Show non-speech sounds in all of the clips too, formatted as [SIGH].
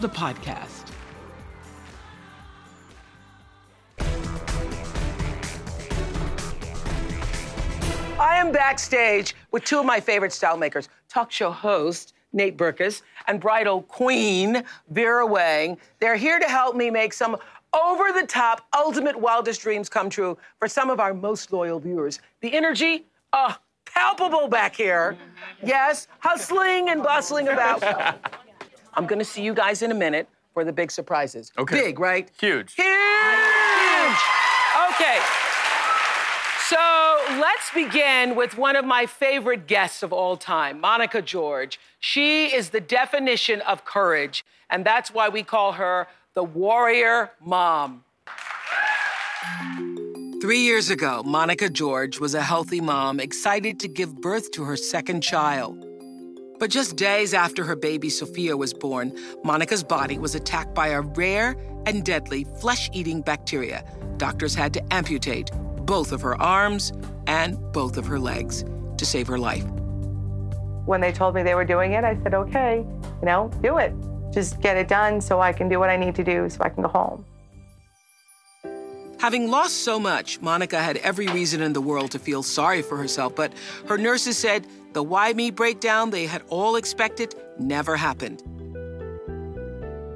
the podcast. I am backstage with two of my favorite style makers, talk show host Nate Berkus and bridal queen Vera Wang. They're here to help me make some over the top, ultimate wildest dreams come true for some of our most loyal viewers. The energy, uh, palpable back here. Yes, hustling and bustling about. [LAUGHS] I'm gonna see you guys in a minute for the big surprises. Okay. Big, right? Huge. Huge! Okay. So let's begin with one of my favorite guests of all time, Monica George. She is the definition of courage, and that's why we call her the warrior mom. Three years ago, Monica George was a healthy mom excited to give birth to her second child. But just days after her baby Sophia was born, Monica's body was attacked by a rare and deadly flesh eating bacteria. Doctors had to amputate both of her arms and both of her legs to save her life. When they told me they were doing it, I said, okay, you know, do it. Just get it done so I can do what I need to do so I can go home. Having lost so much, Monica had every reason in the world to feel sorry for herself, but her nurses said the why me breakdown they had all expected never happened.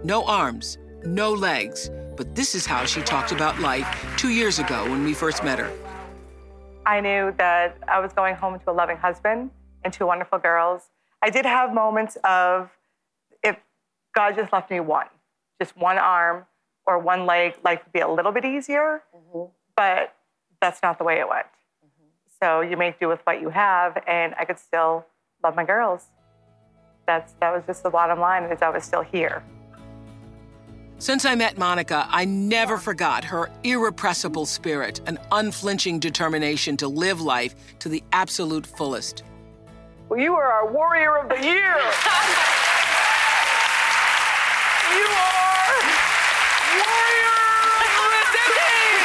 No arms, no legs, but this is how she talked about life two years ago when we first met her. I knew that I was going home to a loving husband and two wonderful girls. I did have moments of if God just left me one, just one arm or one leg, life would be a little bit easier, mm-hmm. but that's not the way it went. So you make do with what you have, and I could still love my girls. That's that was just the bottom line, is I was still here. Since I met Monica, I never forgot her irrepressible spirit and unflinching determination to live life to the absolute fullest. Well, you are our warrior of the year. [LAUGHS] you are warrior of the decade.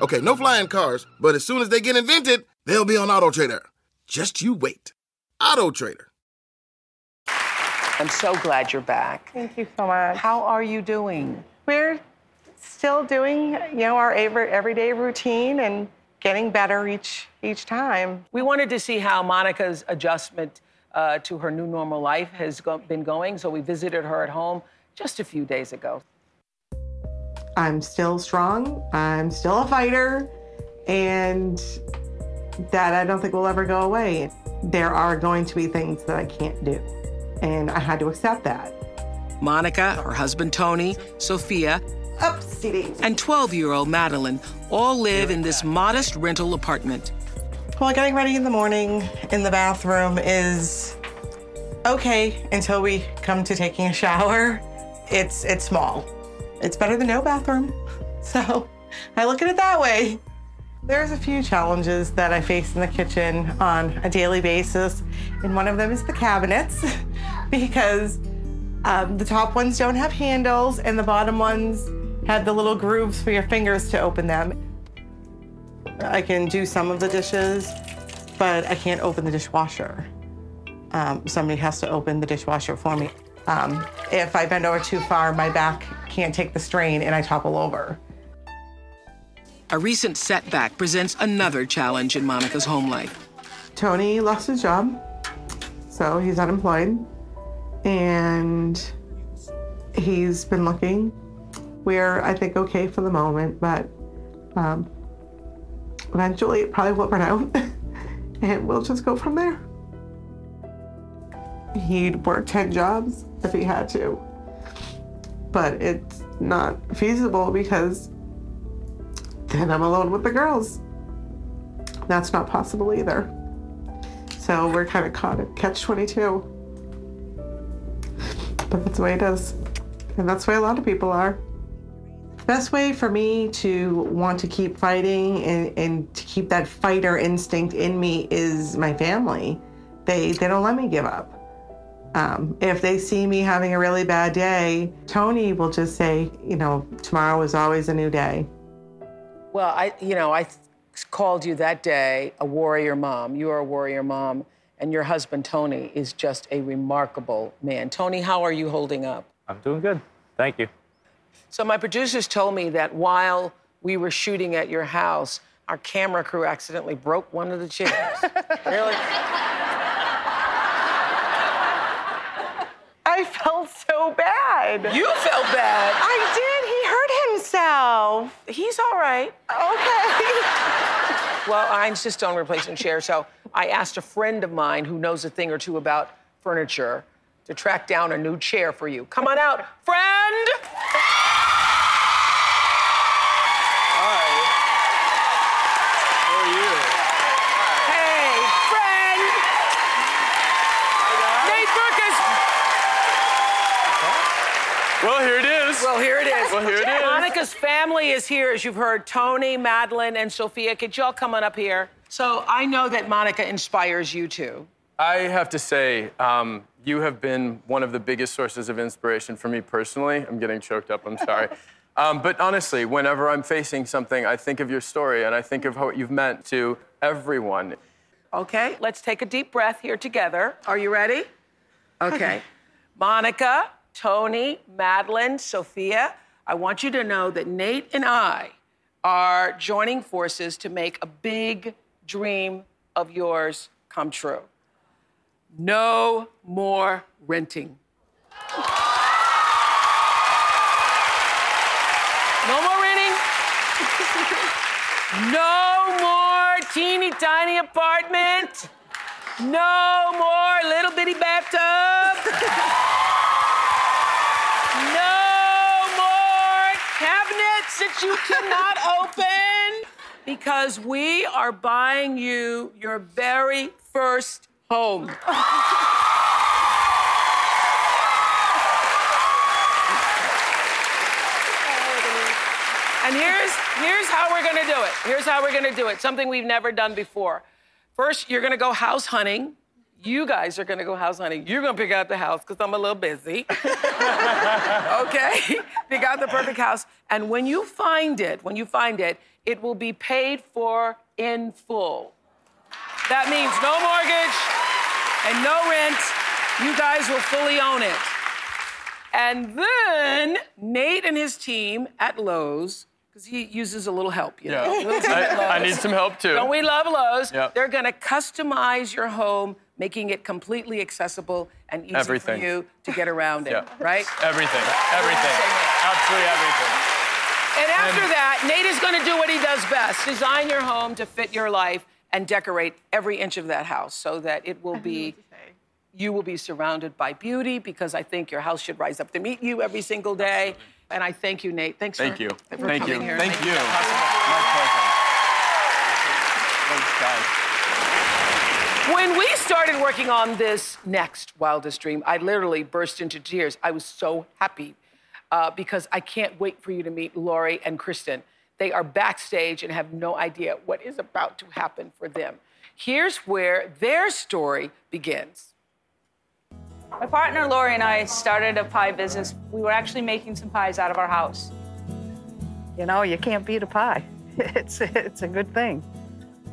Okay, no flying cars, but as soon as they get invented, they'll be on Auto Trader. Just you wait. Auto Trader. I'm so glad you're back. Thank you so much. How are you doing? We're still doing, you know, our every, everyday routine and getting better each each time. We wanted to see how Monica's adjustment uh, to her new normal life has go- been going, so we visited her at home just a few days ago. I'm still strong. I'm still a fighter. And that I don't think will ever go away. There are going to be things that I can't do. And I had to accept that. Monica, her husband Tony, Sophia, Upsity. and 12 year old Madeline all live in this modest rental apartment. Well, getting ready in the morning in the bathroom is okay until we come to taking a shower. It's it's small. It's better than no bathroom. [LAUGHS] So I look at it that way. There's a few challenges that I face in the kitchen on a daily basis, and one of them is the cabinets [LAUGHS] because um, the top ones don't have handles, and the bottom ones have the little grooves for your fingers to open them. I can do some of the dishes, but I can't open the dishwasher. Um, somebody has to open the dishwasher for me. Um, if I bend over too far, my back can't take the strain and I topple over. A recent setback presents another challenge in Monica's home life. Tony lost his job, so he's unemployed, and he's been looking. We're, I think, okay for the moment, but um, eventually it probably will run out, [LAUGHS] and we'll just go from there. He'd work 10 jobs if he had to, but it's not feasible because then I'm alone with the girls. That's not possible either. So we're kind of caught at catch 22. But that's the way it is. And that's the way a lot of people are. The best way for me to want to keep fighting and, and to keep that fighter instinct in me is my family. They, they don't let me give up. Um, if they see me having a really bad day, Tony will just say, you know, tomorrow is always a new day. Well, I, you know, I th- called you that day a warrior mom. You are a warrior mom, and your husband Tony is just a remarkable man. Tony, how are you holding up? I'm doing good. Thank you. So my producers told me that while we were shooting at your house, our camera crew accidentally broke one of the chairs. [LAUGHS] really? I felt so bad. You felt bad. I did. He hurt himself. He's all right. Okay. [LAUGHS] Well, I insist on replacing chairs, so I asked a friend of mine who knows a thing or two about furniture to track down a new chair for you. Come on out, friend! How are you? Hey, friend! Nate Berkus! Well, here it is. Well, here it is. Well, here it is. Monica's family is here, as you've heard. Tony, Madeline, and Sophia. Could y'all come on up here? So I know that Monica inspires you too. I have to say, um, you have been one of the biggest sources of inspiration for me personally. I'm getting choked up, I'm sorry. [LAUGHS] um, but honestly, whenever I'm facing something, I think of your story and I think of what you've meant to everyone. Okay, let's take a deep breath here together. Are you ready? Okay. [LAUGHS] Monica, Tony, Madeline, Sophia, I want you to know that Nate and I are joining forces to make a big dream of yours come true. No more renting. No more renting. [LAUGHS] No more teeny tiny apartment. No more little bitty bathtub. You cannot open because we are buying you your very first home. And here's here's how we're gonna do it. Here's how we're gonna do it. Something we've never done before. First, you're gonna go house hunting. You guys are gonna go house hunting. You're gonna pick out the house because I'm a little busy. [LAUGHS] okay? pick out the perfect house. And when you find it, when you find it, it will be paid for in full. That means no mortgage and no rent. You guys will fully own it. And then Nate and his team at Lowe's, because he uses a little help, you know. Yeah. Little team at I, I need some help too. Don't we love Lowe's? Yep. They're going to customize your home, making it completely accessible and easy Everything. for you to get around it, Yeah. right? Everything. Everything. Absolutely everything. And after that, Nate is going to do what he does best design your home to fit your life and decorate every inch of that house so that it will be. You will be surrounded by beauty because I think your house should rise up to meet you every single day. And I thank you, Nate. Thanks Thank for, you. for Thank coming you. here. and Thank you. that possible. My pleasure. Thanks, guys. When we started working on this next wildest dream, I literally burst into tears. I was so happy uh, because I can't wait for you to meet Lori and Kristen. They are backstage and have no idea what is about to happen for them. Here's where their story begins. My partner Lori and I started a pie business. We were actually making some pies out of our house. You know, you can't beat a pie. [LAUGHS] It's, it's a good thing.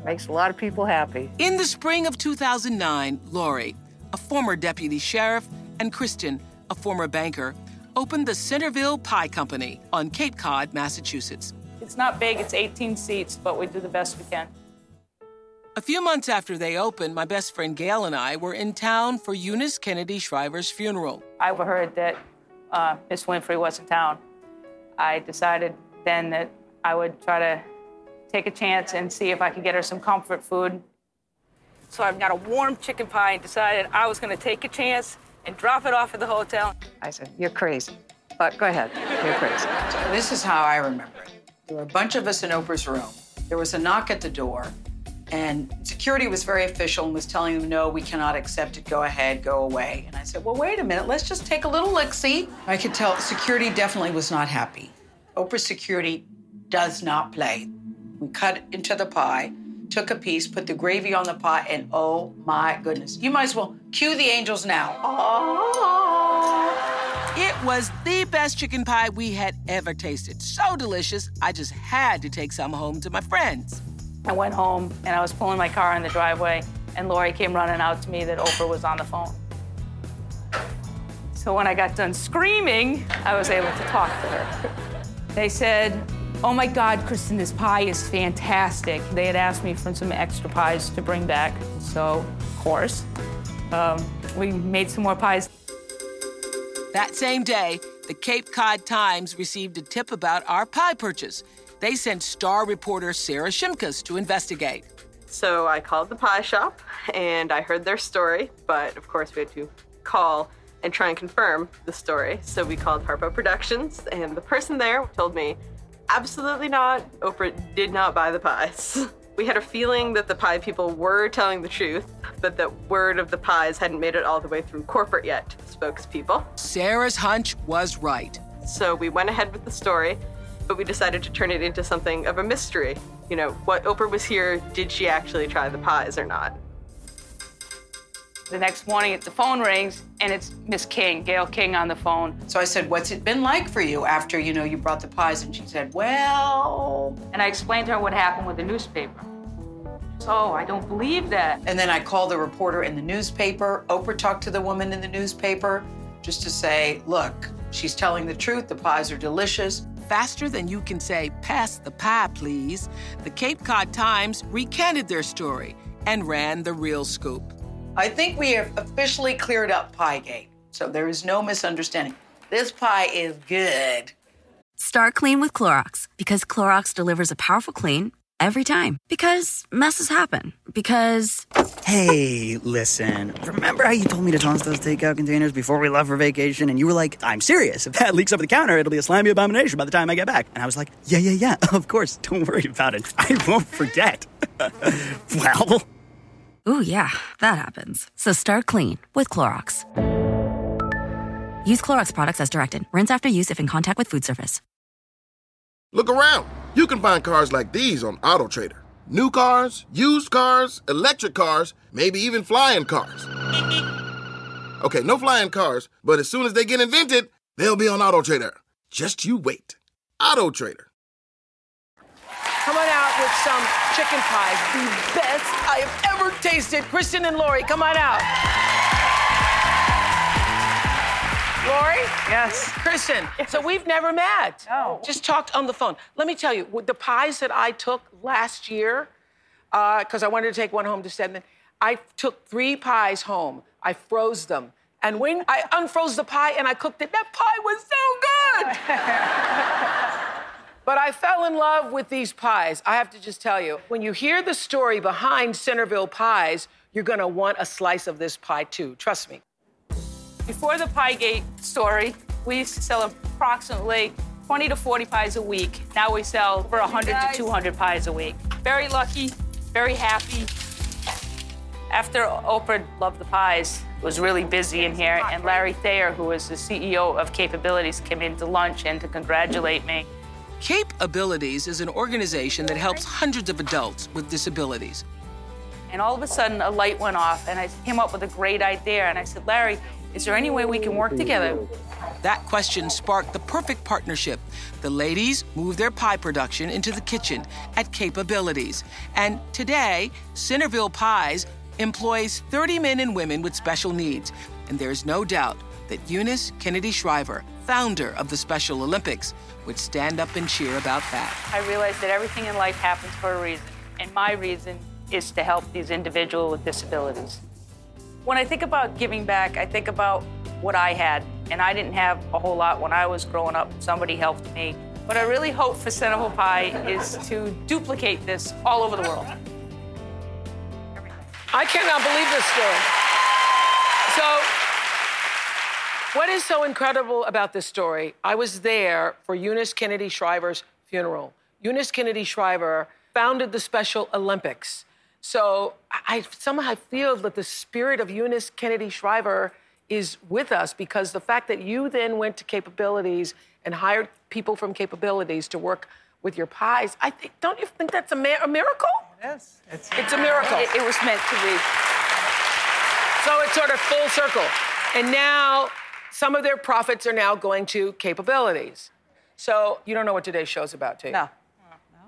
Makes a lot of people happy. In the spring of 2009, Lori, a former deputy sheriff, and Kristen, a former banker, opened the Centerville Pie Company on Cape Cod, Massachusetts. It's not big, it's 18 seats, but we do the best we can. A few months after they opened, my best friend Gail and I were in town for Eunice Kennedy Shriver's funeral. I overheard that uh, Miss Winfrey was in town. I decided then that I would try to take a chance and see if I could get her some comfort food. So I've got a warm chicken pie and decided I was going to take a chance and drop it off at the hotel. I said, You're crazy. But go ahead. You're crazy. This is how I remember it. There were a bunch of us in Oprah's room. There was a knock at the door, and security was very official and was telling them, no, we cannot accept it. Go ahead, go away. And I said, well, wait a minute. Let's just take a little look see. I could tell security definitely was not happy. Oprah's security does not play. We cut into the pie, took a piece, put the gravy on the pie, and oh my goodness. You might as well cue the angels now. It was the best chicken pie we had ever tasted. So delicious, I just had to take some home to my friends. I went home and I was pulling my car in the driveway, and Lori came running out to me that Oprah was on the phone. So when I got done screaming, I was able to talk to her. They said, Oh my God, Kristen, this pie is fantastic. They had asked me for some extra pies to bring back. So, of course, um, we made some more pies. That same day, the Cape Cod Times received a tip about our pie purchase. They sent star reporter Sarah Shimkus to investigate. So I called the pie shop and I heard their story, but of course we had to call and try and confirm the story. So we called Harpo Productions, and the person there told me, absolutely not. Oprah did not buy the pies. [LAUGHS] We had a feeling that the pie people were telling the truth, but that word of the pies hadn't made it all the way through corporate yet, spokespeople. Sarah's hunch was right. So we went ahead with the story, but we decided to turn it into something of a mystery. You know, what Oprah was here, did she actually try the pies or not? The next morning, the phone rings, and it's Miss King, Gail King, on the phone. So I said, What's it been like for you after, you know, you brought the pies? And she said, Well. And I explained to her what happened with the newspaper. So I don't believe that. And then I called the reporter in the newspaper. Oprah talked to the woman in the newspaper just to say, Look, she's telling the truth. The pies are delicious. Faster than you can say, pass the pie, please, the Cape Cod Times recanted their story and ran the real scoop. I think we have officially cleared up Piegate. So there is no misunderstanding. This pie is good. Start clean with Clorox because Clorox delivers a powerful clean every time. Because messes happen. Because. Hey, listen. Remember how you told me to toss those takeout containers before we left for vacation? And you were like, I'm serious. If that leaks over the counter, it'll be a slimy abomination by the time I get back. And I was like, yeah, yeah, yeah, [LAUGHS] of course. Don't worry about it. I won't forget. [LAUGHS] well. Ooh, yeah, that happens. So start clean with Clorox. Use Clorox products as directed. Rinse after use if in contact with food surface. Look around. You can find cars like these on AutoTrader. New cars, used cars, electric cars, maybe even flying cars. Okay, no flying cars, but as soon as they get invented, they'll be on AutoTrader. Just you wait. AutoTrader. Come on out with some chicken pies, the best I have ever tasted. Kristen and Lori, come on out. Lori? Yes. Kristen, so we've never met. No. Just talked on the phone. Let me tell you, the pies that I took last year, uh, because I wanted to take one home to Stedman, I took three pies home. I froze them. And when I unfroze the pie and I cooked it, that pie was so good. [LAUGHS] but I fell in love with these pies. I have to just tell you, when you hear the story behind Centerville pies, you're gonna want a slice of this pie too. Trust me. Before the Piegate story, we used to sell approximately 20 to 40 pies a week. Now we sell over 100 to 200 pies a week. Very lucky, very happy. After Oprah loved the pies, it was really busy in here, and Larry Thayer, who was the CEO of Cape Abilities, came in to lunch and to congratulate me. Cape Abilities is an organization that helps hundreds of adults with disabilities. And all of a sudden, a light went off, and I came up with a great idea. And I said, Larry, is there any way we can work together? That question sparked the perfect partnership. The ladies moved their pie production into the kitchen at Cape Abilities. And today, Centerville Pies employs 30 men and women with special needs. And there's no doubt that Eunice Kennedy Shriver, founder of the Special Olympics, would stand up and cheer about that. I realized that everything in life happens for a reason. And my reason is to help these individuals with disabilities. When I think about giving back, I think about what I had, and I didn't have a whole lot when I was growing up. Somebody helped me. What I really hope for Centerville Pie is to duplicate this all over the world. I cannot believe this story. So, what is so incredible about this story? I was there for Eunice Kennedy Shriver's funeral. Eunice Kennedy Shriver founded the Special Olympics. So I somehow feel that the spirit of Eunice Kennedy Shriver is with us because the fact that you then went to Cape Abilities and hired people from Cape Abilities to work with your pies, I think, don't you think that's a, ma- a miracle? Yes. It's, It's a miracle. It, it was meant to be. So it's sort of full circle. And now some of their profits are now going to Cape Abilities. So you don't know what today's show's about, do you? No.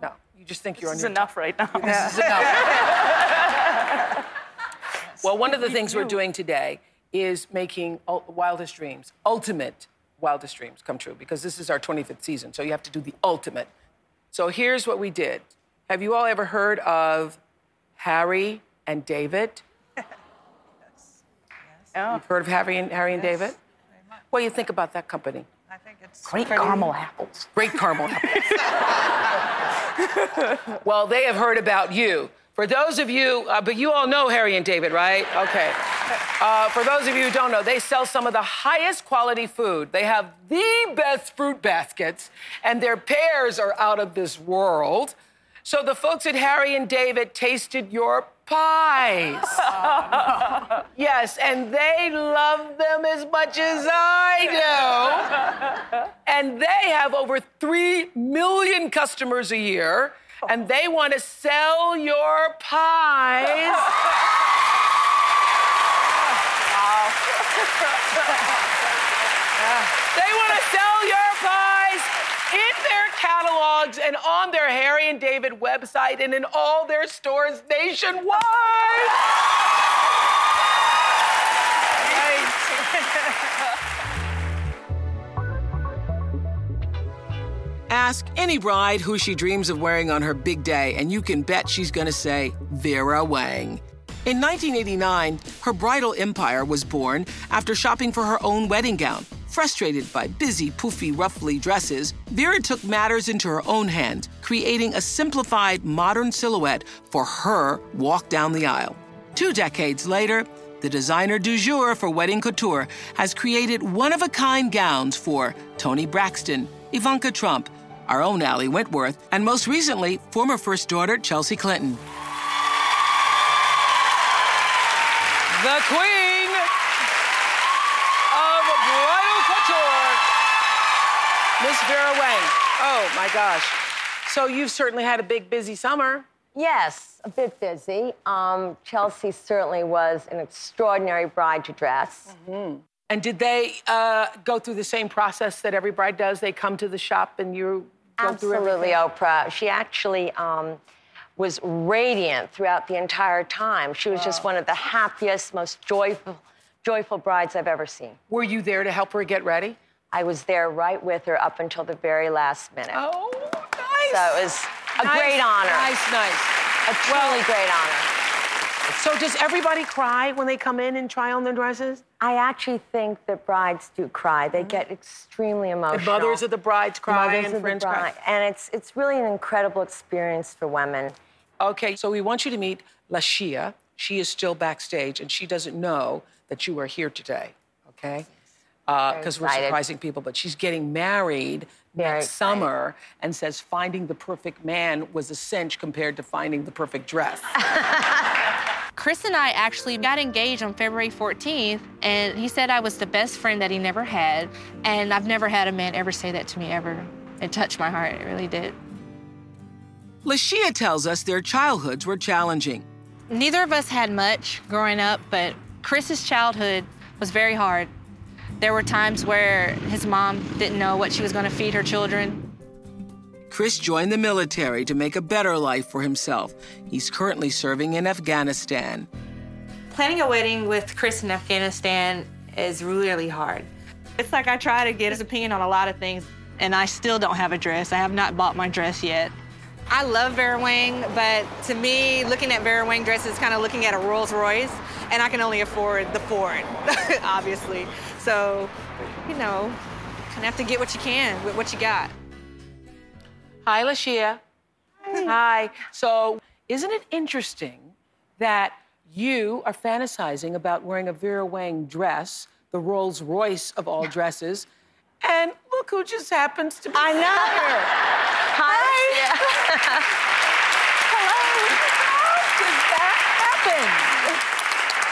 No. You just think This you're on is your enough right now. This is enough. [LAUGHS] well, one of the things we're doing today is making Wildest Dreams, ultimate Wildest Dreams come true, because this is our 25th season, so you have to do the ultimate. So here's what we did. Have you all ever heard of Harry and David? [LAUGHS] Yes. yes. Oh. You've heard of Harry and Harry and David? What do you think about that company? I think it's Great pretty- caramel apples. Great caramel apples. [LAUGHS] well, they have heard about you. For those of you, uh, but you all know Harry and David, right? Okay. Uh, for those of you who don't know, they sell some of the highest quality food. They have the best fruit baskets, and their pears are out of this world. So the folks at Harry and David tasted your pies. [LAUGHS] Yes, and they love them as much as I do. And they have over 3 million customers a year, and they want to sell your pies. [LAUGHS] They want to sell your pies in their catalogs and on their Harry and David website and in all their stores nationwide. Ask any bride who she dreams of wearing on her big day, and you can bet she's going to say Vera Wang. In 1989, her bridal empire was born after shopping for her own wedding gown. Frustrated by busy, poofy, ruffly dresses, Vera took matters into her own hands, creating a simplified, modern silhouette for her walk down the aisle. Two decades later, the designer du jour for wedding couture has created one of a kind gowns for Toni Braxton, Ivanka Trump, our own Ali Wentworth, and most recently, former First Daughter Chelsea Clinton. The Queen of Bridal Couture, Miss Vera Wang. Oh my gosh. So you've certainly had a big, busy summer. Yes, a bit busy. Um, Chelsea certainly was an extraordinary bride to dress. Mm-hmm. And did they uh, go through the same process that every bride does? They come to the shop and you go through Absolutely, everything? Oprah. She actually um, was radiant throughout the entire time. She was just one of the happiest, most joyful, joyful brides I've ever seen. Were you there to help her get ready? I was there right with her up until the very last minute. Oh, nice. So it was a Nice, great honor. Nice, nice. A truly great honor. So does everybody cry when they come in and try on their dresses? I actually think that brides do cry. They get extremely emotional. The mothers of the brides cry Mothers and of the friends cry. And it's it's really an incredible experience for women. Okay, so we want you to meet Lashia. She is still backstage and she doesn't know that you are here today, okay? Because uh, we're excited. surprising people, but she's getting married Very next excited. summer and says finding the perfect man was a cinch compared to finding the perfect dress. [LAUGHS] Chris and I actually got engaged on February 14th, and he said I was the best friend that he never had. And I've never had a man ever say that to me ever. It touched my heart, it really did. Lashia tells us their childhoods were challenging. Neither of us had much growing up, but Chris's childhood was very hard. There were times where his mom didn't know what she was going to feed her children. Chris joined the military to make a better life for himself. He's currently serving in Afghanistan. Planning a wedding with Chris in Afghanistan is really hard. It's like I try to get his opinion on a lot of things, and I still don't have a dress. I have not bought my dress yet. I love Vera Wang, but to me, looking at Vera Wang dresses is kind of looking at a Rolls Royce, and I can only afford the Ford, [LAUGHS] obviously. So, you know, kind of have to get what you can with what you got. Hi, Lashia. Hi. So, isn't it interesting that you are fantasizing about wearing a Vera Wang dress, the Rolls Royce of all dresses, and look who just happens to be I know. here. Hi.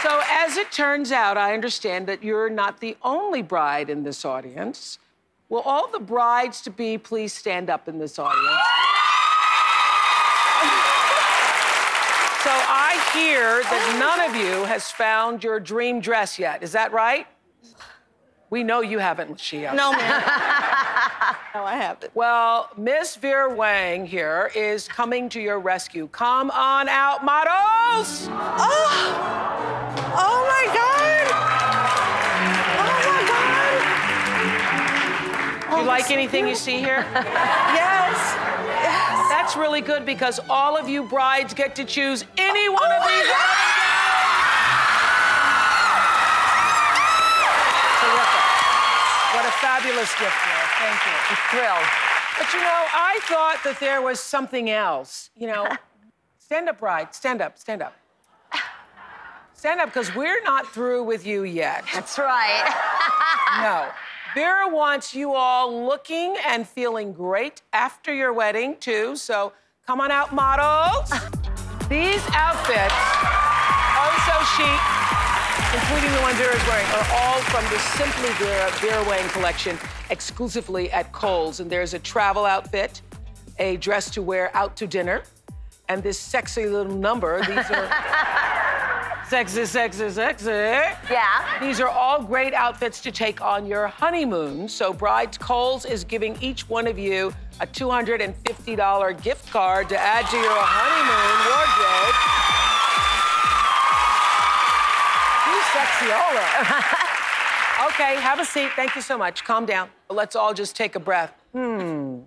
So, as it turns out, I understand that you're not the only bride in this audience. Will all the brides to be please stand up in this audience? So I hear that none of you has found your dream dress yet. Is that right? We know you haven't, Lashia. No, ma'am. [LAUGHS] no, I haven't. Well, Miss Vera Wang here is coming to your rescue. Come on out, models! Oh, you like anything you see here? Yes. Yes. That's really good because all of you brides get to choose any one of Oh my these. God! Terrific. What a fabulous gift there. Thank you. I'm thrilled. But you know, I thought that there was something else. You know, [LAUGHS] stand up, bride. Stand up, stand up. Stand up, because we're not through with you yet. That's right. [LAUGHS] No. Vera wants you all looking and feeling great after your wedding, too. So come on out, models. These outfits, oh so chic, including the one Vera's wearing, are all from the Simply Vera Vera Wang collection, exclusively at Kohl's. And there's a travel outfit, a dress to wear out to dinner, and this sexy little number. These are [LAUGHS] sexy, sexy, sexy. Yeah. These are all great outfits to take on your honeymoon. So Brides Kohl's is giving each one of you a $250 gift card to add to your honeymoon wardrobe. You sexy [LAUGHS] okay, have a seat. Thank you so much. Calm down. Let's all just take a breath. Hmm.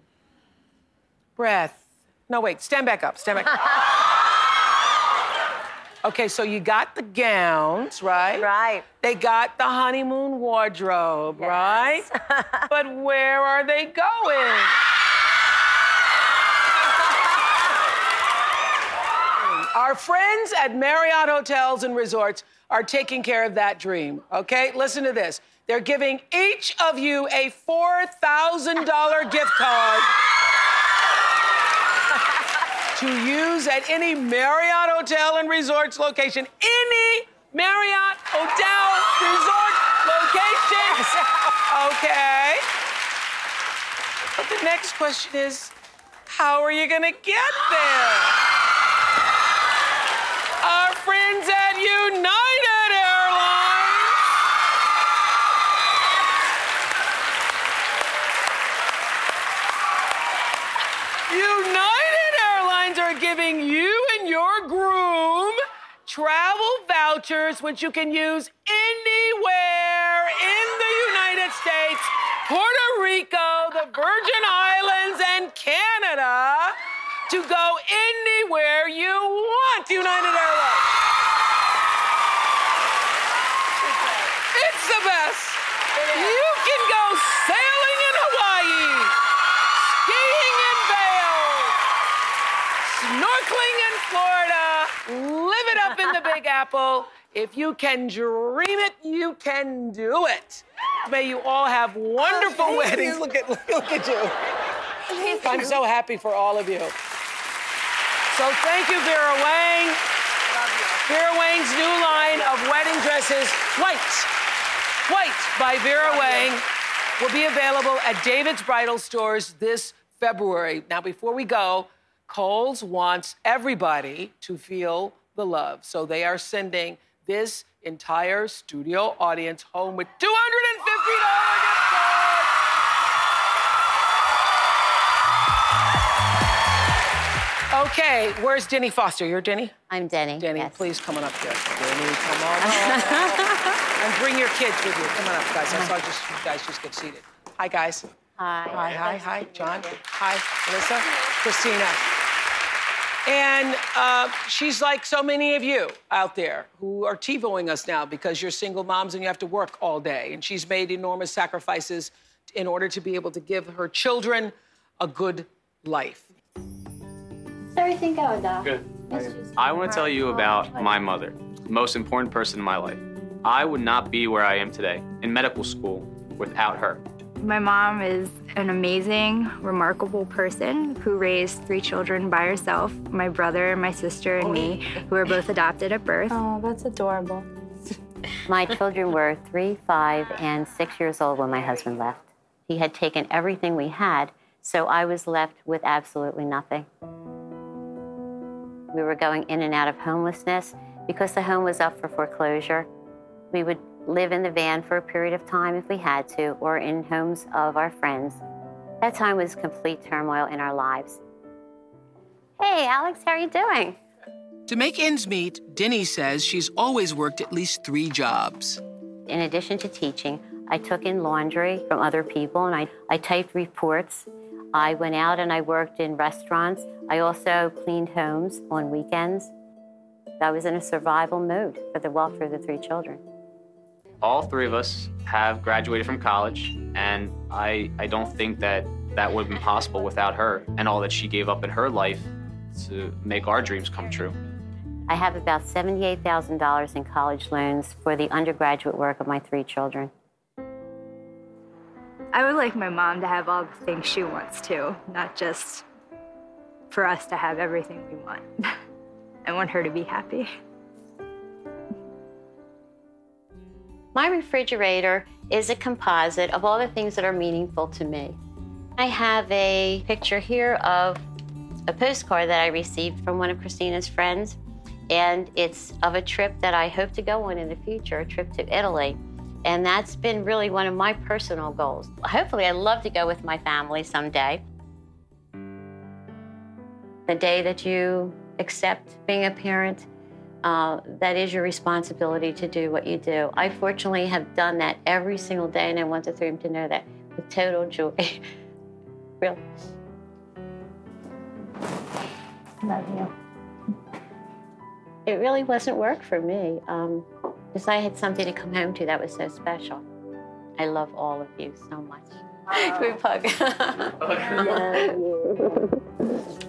Breath. No, wait. Stand back up. Stand back up. [LAUGHS] Okay, so you got the gowns, right? Right. They got the honeymoon wardrobe, right? [LAUGHS] but where are they going? Our friends at Marriott Hotels and Resorts are taking care of that dream, okay? Listen to this. They're giving each of you a $4,000 gift card to use at any Marriott Hotel and Resorts location. Any Marriott Hotel Resort location. [LAUGHS] Okay. But the next question is, how are you gonna get there? Our friends at United Airlines. United Airlines are giving you and your groom travel vouchers which you can use anywhere in the United States, Puerto Rico, the Virgin Islands, and Canada to go anywhere you want, United Airlines. It's the best. You can go sailing in Hawaii, skiing in Vail, snorkeling in Florida, live it up in Apple. If you can dream it, you can do it. May you all have wonderful thank weddings. you. Look at look at you. [LAUGHS] I'm so happy for all of you. So thank you, Vera Wang. Vera Wang's new line of wedding dresses, white, white by Vera Wang, will be available at David's Bridal Stores this February. Now, before we go, Kohl's wants everybody to feel the love. So they are sending this entire studio audience home with $250 gift cards. Okay, where's Denny Foster? You're Denny? I'm Denny. Denny, please come on up here. Denny, come on up. [LAUGHS] and bring your kids with you. Come on up, guys. I saw uh-huh. just you guys just get seated. Hi, guys. Hi. Hi, hi, hi. John. Hi, Melissa. Christina. And uh, she's like so many of you out there who are TiVoing us now because you're single moms and you have to work all day. And she's made enormous sacrifices in order to be able to give her children a good life. How's everything going, Doc? Good. I want to tell you about my mother, the most important person in my life. I would not be where I am today in medical school without her. My mom is an amazing, remarkable person who raised three children by herself my brother, my sister, and me, who were both adopted at birth. Oh, that's adorable. My children were three, five, and six years old when my husband left. He had taken everything we had, so I was left with absolutely nothing. We were going in and out of homelessness because the home was up for foreclosure. We would live in the van for a period of time if we had to, or in homes of our friends. That time was complete turmoil in our lives. Hey, Alex, how are you doing? To make ends meet, Denny says she's always worked at least three jobs. In addition to teaching, I took in laundry from other people and I, I typed reports. I went out and I worked in restaurants. I also cleaned homes on weekends. I was in a survival mode for the welfare of the three children. All three of us have graduated from college, and I, I don't think that that would have been possible without her and all that she gave up in her life to make our dreams come true. I have about $78,000 in college loans for the undergraduate work of my three children. I would like my mom to have all the things she wants too, not just for us to have everything we want. [LAUGHS] I want her to be happy. My refrigerator is a composite of all the things that are meaningful to me. I have a picture here of a postcard that I received from one of Christina's friends, and it's of a trip that I hope to go on in the future, a trip to Italy. And that's been really one of my personal goals. Hopefully, I'd love to go with my family someday. The day that you accept being a parent, uh, that is your responsibility to do what you do. I fortunately have done that every single day, and I want the three of them to know that with total joy. [LAUGHS] Real. Love you. It really wasn't work for me um, because I had something to come home to that was so special. I love all of you so much. Group [LAUGHS] hug. [LAUGHS] love you.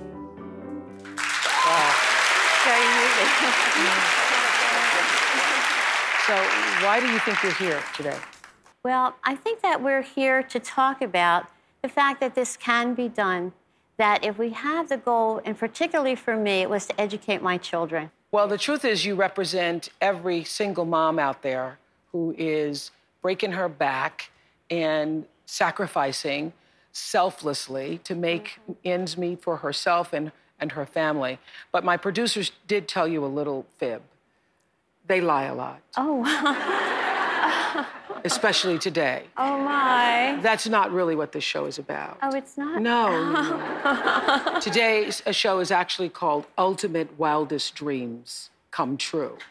So, why do you think you're here today? Well, I think that we're here to talk about the fact that this can be done. That if we have the goal, and particularly for me, it was to educate my children. Well, the truth is, you represent every single mom out there who is breaking her back and sacrificing selflessly to make mm-hmm. ends meet for herself and, and her family. But my producers did tell you a little fib. They lie a lot, Oh, [LAUGHS] especially today. oh my. That's not really what this show is about. Oh, it's not? No, no, no. [LAUGHS] Today's a show is actually called Ultimate Wildest Dreams Come True. [LAUGHS]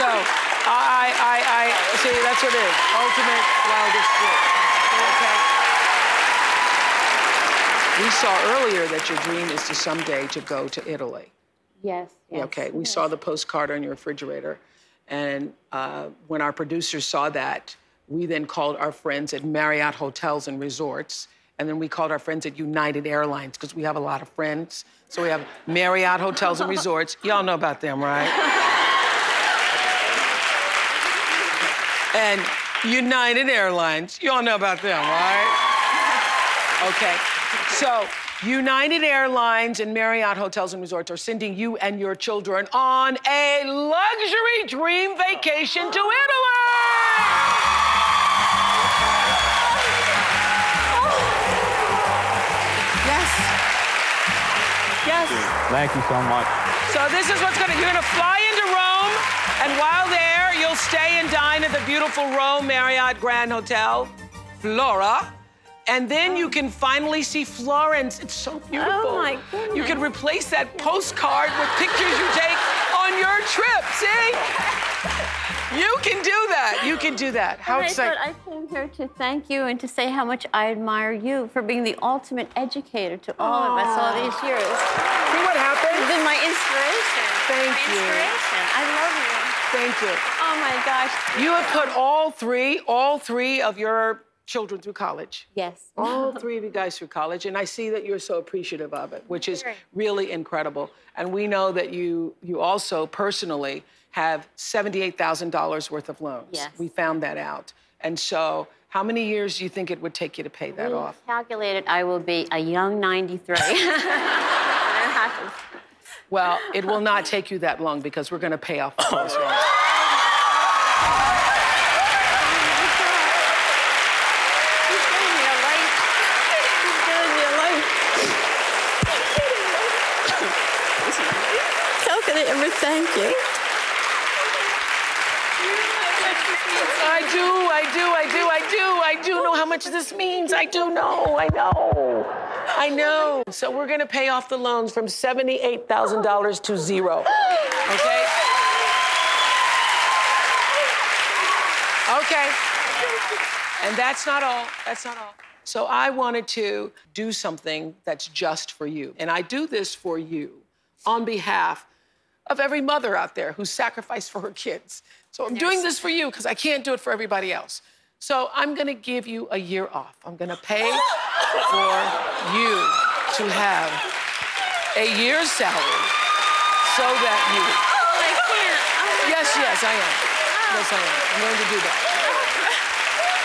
So, I, I, I, see, that's what it is. Ultimate Wildest Dreams. Okay? We saw earlier that your dream is to someday to go to Italy. Yes. Yeah, Okay, we saw the postcard on your refrigerator. And uh, when our producers saw that, we then called our friends at Marriott Hotels and Resorts. And then we called our friends at United Airlines because we have a lot of friends. So we have Marriott Hotels and Resorts. Y'all know about them, right? and United Airlines. You all know about them, right? Okay. So, United Airlines and Marriott Hotels and Resorts are sending you and your children on a luxury dream vacation to Italy. Yes. Yes. Thank you so much. So this is what's gonna, you're gonna fly into Rome, and while there, you'll stay and dine at the beautiful Rome Marriott Grand Hotel, Flora. And then you oh. can finally see Florence. It's so beautiful. Oh, my God. You can replace that postcard with pictures you take on your trip. See? You can do that. You can do that. How I exciting. thought I came here to thank you and to say how much I admire you for being the ultimate educator to all of us all these years. See what happened? You've been my inspiration. Thank my you. Inspiration. I love you. Thank you. Oh my gosh. You have put all three, all three of your children through college. Yes. All [LAUGHS] three of you guys through college, and I see that you're so appreciative of it, which is really incredible. And we know that you you also personally have seventy-eight thousand dollars worth of loans. Yes. We found that out. And so, how many years do you think it would take you to pay that We off? calculated I will be a young 93. [LAUGHS] When it happens. Well, it will not take you that long because we're going to pay off all those loans. [LAUGHS] He's giving me a light. He's giving me a light. How can I ever thank you? I do, I do, I do, I do, I do know how much this means. I do know, I know. I know. So we're gonna pay off the loans from $78,000 to zero. Okay? Okay. And that's not all. That's not all. So I wanted to do something that's just for you. And I do this for you on behalf of every mother out there who sacrificed for her kids. So I'm doing this for you because I can't do it for everybody else. So I'm going to give you a year off. I'm going to pay for you to have a year's salary so that you. Oh, I can't. Yes, yes, I am. Yes, I am. I'm going to do that.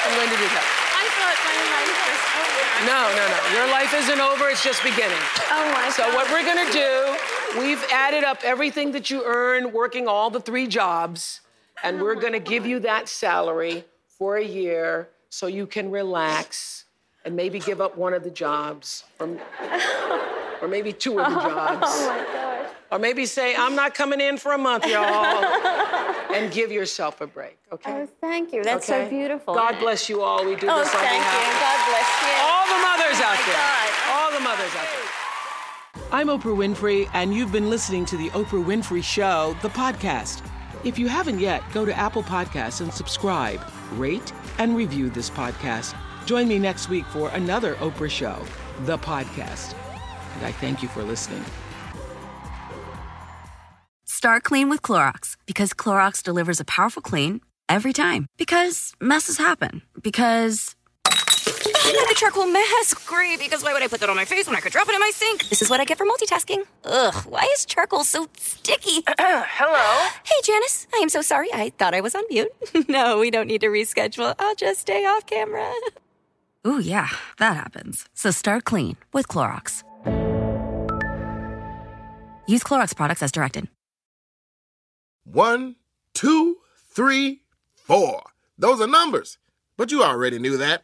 I'm going to do that. I thought my life was over. No, no, no. Your life isn't over, it's just beginning. Oh my So, what we're gonna do, we've added up everything that you earn working all the three jobs, and we're gonna give you that salary for a year so you can relax and maybe give up one of the jobs, or, or maybe two of the jobs. [LAUGHS] Oh my gosh. Or maybe say, I'm not coming in for a month, y'all. [LAUGHS] and give yourself a break, okay? Oh, thank you. That's so beautiful. God bless you all. We do Oh, this on thank behalf you. God bless you. all the mothers Oh out there. God. All the mothers out there. I'm Oprah Winfrey, and you've been listening to The Oprah Winfrey Show, the podcast. If you haven't yet, go to Apple Podcasts and subscribe, rate, and review this podcast. Join me next week for another Oprah Show, the podcast. And I thank you for listening. Start clean with Clorox because Clorox delivers a powerful clean every time. Because messes happen. Because. The charcoal mask. Great, because why would I put that on my face when I could drop it in my sink? This is what I get for multitasking. Ugh, why is charcoal so sticky? [CLEARS THROAT] Hello? Hey, Janice. I am so sorry. I thought I was on mute. [LAUGHS] no, we don't need to reschedule. I'll just stay off camera. Ooh, yeah, that happens. So start clean with Clorox. Use Clorox products as directed. One, two, three, four. Those are numbers. But you already knew that.